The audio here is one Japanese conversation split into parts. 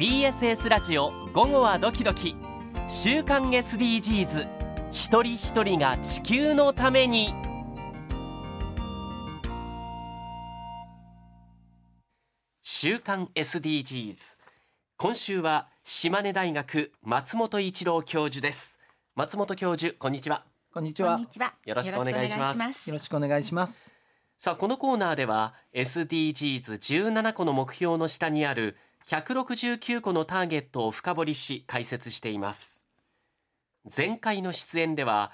BSS ラジオ午後はドキドキ。週刊 SDGs 一人一人が地球のために。週刊 SDGs 今週は島根大学松本一郎教授です。松本教授こんにちは。こんにちは。よろしくお願いします。よろしくお願いします。さあこのコーナーでは SDGs17 個の目標の下にある169個のターゲットを深掘りし解説しています。前回の出演では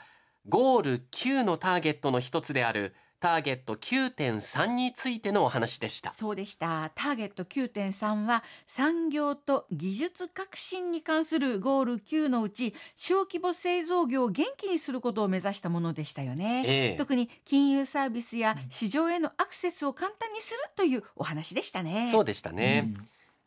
ゴール9のターゲットの一つであるターゲット9.3についてのお話でした。そうでした。ターゲット9.3は産業と技術革新に関するゴール9のうち小規模製造業を元気にすることを目指したものでしたよね、ええ。特に金融サービスや市場へのアクセスを簡単にするというお話でしたね。そうでしたね、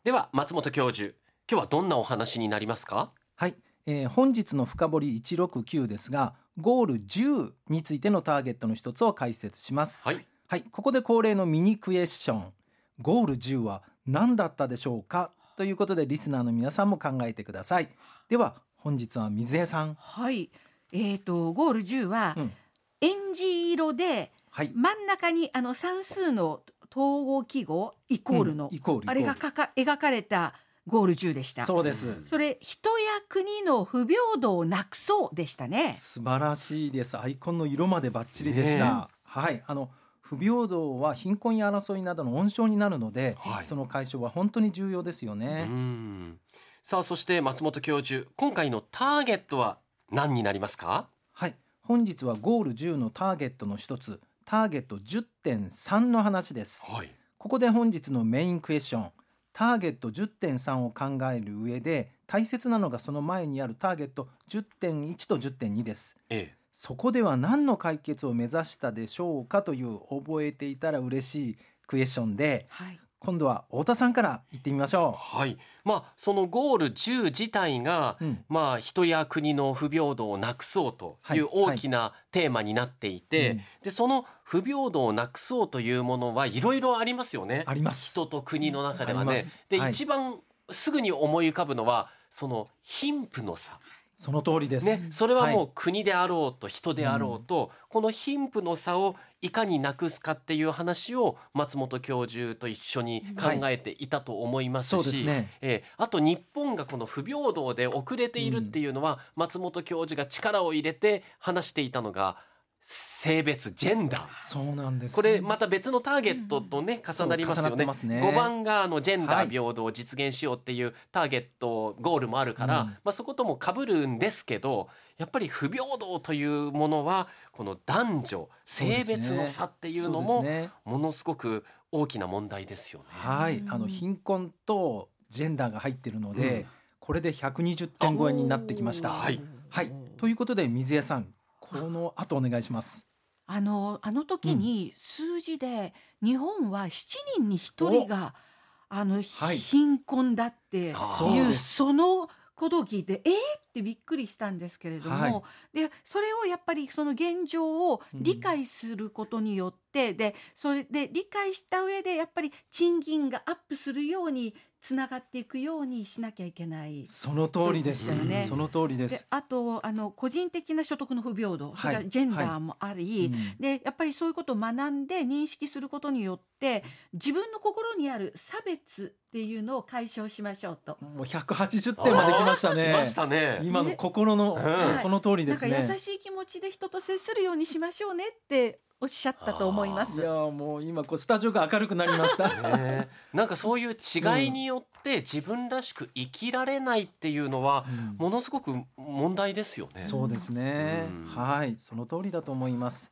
では松本教授今日はどんなお話になりますか？はい、えー本日の深掘り169ですが、ゴール10についてのターゲットの一つを解説します。はいはい、ここで恒例のミニクエスチョン。ゴール10は何だったでしょうか？ということでリスナーの皆さんも考えてください。では本日は水江さん。はいえー、とゴール10は、うんエンジ色ではい。真ん中にあの算数の統合記号イコールの、うんイコールあれがかか描かれたゴール10でした。そうです。それ人や国の不平等をなくそうでしたね。素晴らしいです。アイコンの色までバッチリでした。ねはい、あの不平等は貧困や争いなどの温床になるので、はいその解消は本当に重要ですようね。んさあそして松本教授今回のターゲットは何になりますか？はい、本日はゴール10のターゲットの一つ、ターゲット10.3の話です。はいここで本日のメインクエスチョン、ターゲット10.3を考える上で大切なのがその前にあるターゲット10.1と10.2です。ええそこでは何の解決を目指したでしょうかという覚えていたら嬉しいクエスチョンではい。今度は太田さんから言ってみましょはい。まあそのゴール10自体が、う。うん。まあ人や国の不平等をなくそうというはい。大きなテーマになっていて、うん。でその不平等をなくそうというものはいろいろありますよね。あります。人と国の中ではね。で、はい。一番すぐに思い浮かぶのはその貧富の差。その通りです。ね、それはもはう国であろうと人であろうと、この貧富の差をいかになくすかっていう話を松本教授と一緒に考えていたと思いますし。えーあと日本がこの不平等で遅れているっていうのは、松本教授が力を入れて話していたのが性別ジェンダー。そうなんです。これまた別のターゲットとね重なりますよね。すね5番があのジェンダはいー平等を実現しようっていうターゲットゴールもあるから、うんまあそことも被るんですけどやっぱり不平等というものはこの男女性別の差っていうのもものすごく大きな問題ですよね。はい、うんあの貧困とジェンダーが入っているので、うんこれで120点超えになってきました。はいはい、ということで水江さん、この後お願いします。あのあの時に数字で日本は7人に1人があの、はい。貧困だっていうそのことを聞いてえー、ってびっくりしたんですけれども、はい。でそれをやっぱりその現状を理解することによって、でそれで理解した上でやっぱり賃金がアップするようにつながっていくようにしなきゃいけない。その通りです。よねその通りで。ですあとあの個人的な所得の不平等、それからはいジェンダーもあり、うんでやっぱりそういうことを学んで認識することによって自分の心にある差別っていうのを解消しましょうと。もう180点まで来ましたね。来ましたね。今の心の、うんその通りでなんかすね。優しい気持ちで人と接するようにしましょうねっておっしゃったと思います。いやもう今こうスタジオが明るくなりました。ね なんかそういう違いによって自分らしく生きられないっていうのはうんものすごく問題ですよね。そうですねうん。はい、その通りだと思います。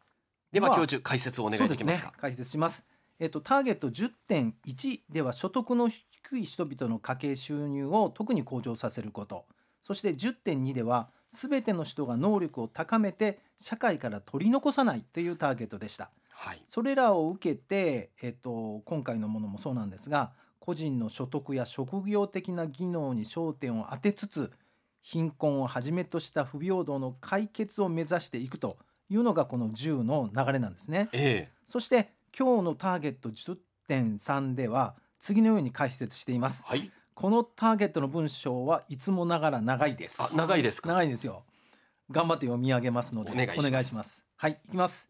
では教授解説をお願いできますか。そうですね、解説します。えっとターゲット10.1では所得の低い人々の家計収入を特に向上させること。そして10.2ではすべての人が能力を高めて社会から取り残さないというターゲットでした。はい。それらを受けて、えっと、今回のものもそうなんですが個人の所得や職業的な技能に焦点を当てつつ貧困をはじめとした不平等の解決を目指していくというのがこの10の流れなんですね。えそして今日のターゲット10.3では次のように解説しています。はい。このターゲットの文章はいつもながら長いです。あ長いですか？長いですよ。頑張って読み上げますのでお願いします。はいいきます、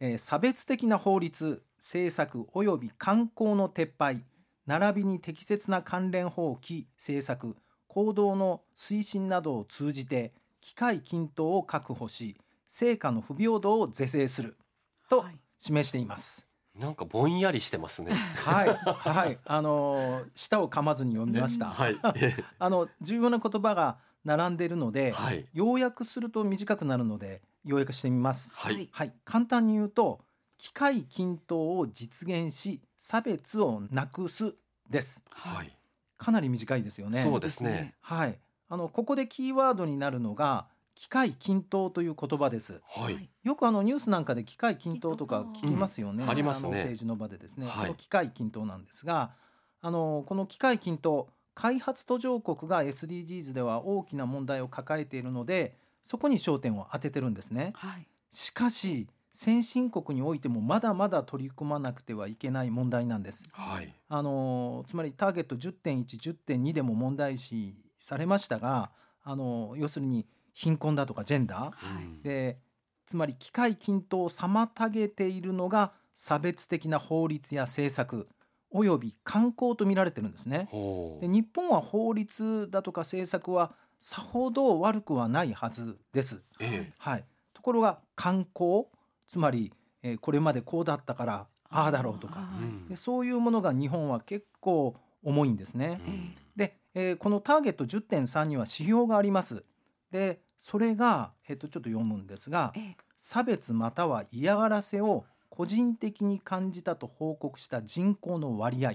えー差別的な法律政策及び観光の撤廃並びに適切な関連法規政策行動の推進などを通じて機会均等を確保し成果の不平等を是正するとはい。示しています。なんかぼんやりしてますね。はい、はい、あのー舌を噛まずに読みました。はい。あの重要な言葉が並んでいるので、はい。要約すると短くなるので要約してみます。はい。はい、簡単に言うと機会均等を実現し差別をなくすです。はい。かなり短いですよね。そうですね。はい、あのここでキーワードになるのが機会均等という言葉です。はいよくあのニュースなんかで機会均等とか聞きますよね。うんありますねの政治の場でですね。はいその機会均等なんですが、あのこの機会均等開発途上国が SDGs では大きな問題を抱えているので、そこに焦点を当ててるんですね。はいしかし先進国においてもまだまだ取り組まなくてはいけない問題なんです。はいあのつまりターゲット10.1、10.2でも問題視されましたが、あの要するに貧困だとかジェンダー、はいうんでつまり機会均等を妨げているのが差別的な法律や政策および観光と見られてるんですね。で日本は法律だとか政策はさほど悪くはないはずです。えはい、ところが観光つまり、えーこれまでこうだったからああだろうとかでそういうものが日本は結構重いんですね。うんで、えーこのターゲット10.3には指標があります。でそれが、えー、とちょっと読むんですがええ。差別または嫌がらせを個人的に感じたと報告した人口の割合。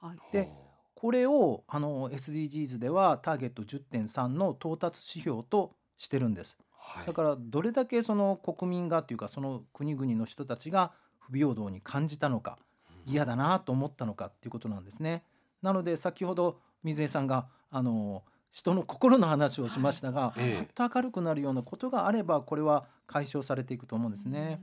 はい。でこれをあの SDGs ではターゲット10.3の到達指標としてるんです。はい。だからどれだけその国民がっていうかその国々の人たちが不平等に感じたのか嫌だなと思ったのかっていうことなんですね。なので先ほど水江さんがあの人の心の話をしましたが、ええ。ほっと明るくなるようなことがあればこれは解消されていくと思うんですね。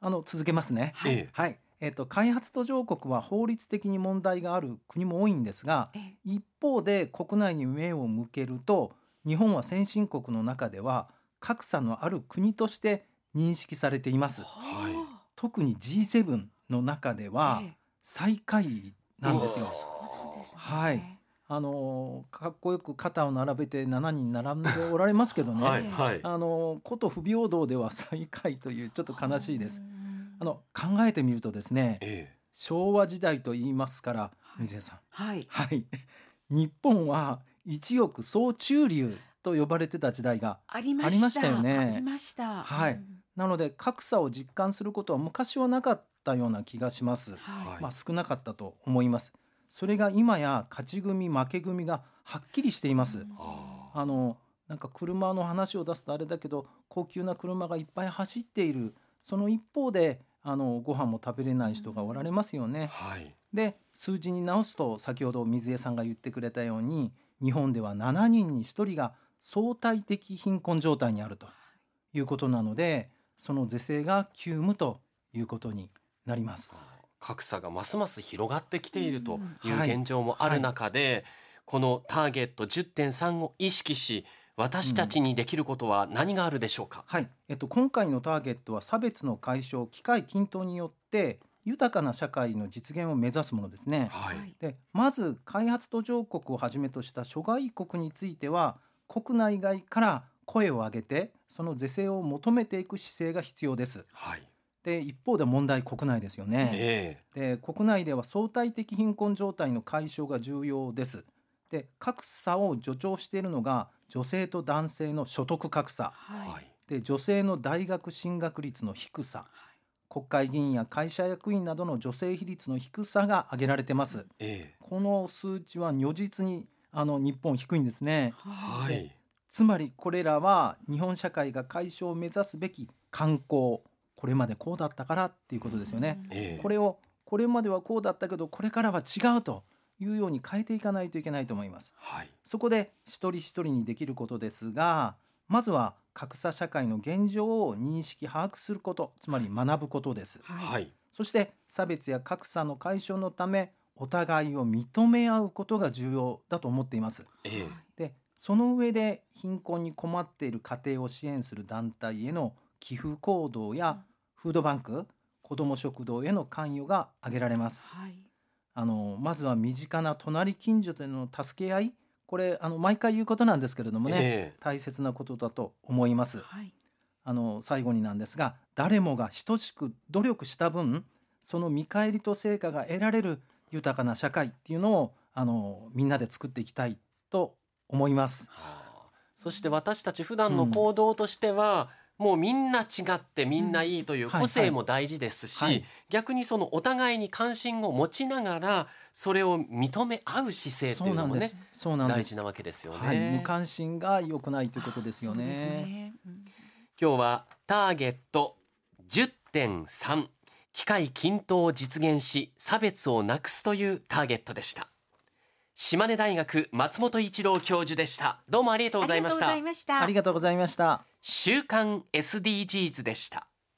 あの続けますね。ええ。はい。えっ、と開発途上国は法律的に問題がある国も多いんですが、ええ。一方で国内に目を向けると日本は先進国の中では格差のある国として認識されています。はい。特に G7 の中ではええ。最下位なんですよ。はいあのーかっこよく肩を並べて7人並んでおられますけどね、はいはい。あのーこと不平等では最下位というちょっと悲しいです。うん。あの考えてみるとですねえ昭和時代と言いますから水江さん。はい。はい、日本は一億総中流と呼ばれてた時代がありました。ありましたよね。ありました。はい。うん。なので格差を実感することは昔はなかったような気がします、ははい。まあ、少なかったと思いますそれが今や勝ち組負け組がはっきりしています。あのなんか車の話を出すとあれだけど高級な車がいっぱい走っている。その一方であのご飯も食べれない人がおられますよね、はい。で数字に直すと先ほど水江さんが言ってくれたように日本では7人に1人が相対的貧困状態にあるということなのでその是正が急務ということになります。格差がますます広がってきているという現状もある中で、このターゲット10.3を意識し私たちにできることは何があるでしょうか、はい、えっと、今回のターゲットは差別の解消機会均等によって豊かな社会の実現を目指すものですね。はい、はい。でまず開発途上国をはじめとした諸外国については国内外から声を上げてその是正を求めていく姿勢が必要です。はい、で一方で問題国内ですよね。えで国内では相対的貧困状態の解消が重要です。で格差を助長しているのが女性と男性の所得格差。えはい。はい、で女性の大学進学率の低さ。国会議員や会社役員などの女性比率の低さが挙げられてます。えこの数値は如実にあの日本低いんですね。えははい。い、つまりこれらは日本社会が解消を目指すべき観光これまでこうだったからっていうことですよね。ええこれをこれまではこうだったけどこれからは違うというように変えていかないといけないと思います。はい、そこで一人一人にできることですがまずは格差社会の現状を認識把握することつまり学ぶことです。ははいい、そして差別や格差の解消のためお互いを認め合うことが重要だと思っています。えでその上で貧困に困っている家庭を支援する団体への寄付行動やフードバンク子ども食堂への関与が挙げられます。はいあのまずは身近な隣近所での助け合いこれあの毎回言うことなんですけれどもね、え大切なことだと思います。はいあの最後になんですが誰もが等しく努力した分その見返りと成果が得られる豊かな社会っていうのをあのみんなで作っていきたいと思います。はあそして私たち普段の行動としては、もうみんな違ってみんないいというはい個性も大事ですし、はい。逆にそのお互いに関心を持ちながらそれを認め合う姿勢っていうのもねす。そうなんです。大事なわけですよね、はい、無関心が良くないということですよね。ね。うん。今日はターゲット10.3機械均等を実現し差別をなくすというターゲットでした。島根大学松本一郎教授でした。どうもありがとうございました。ありがとうございました。ありがとうございました。週刊 SDGs でした。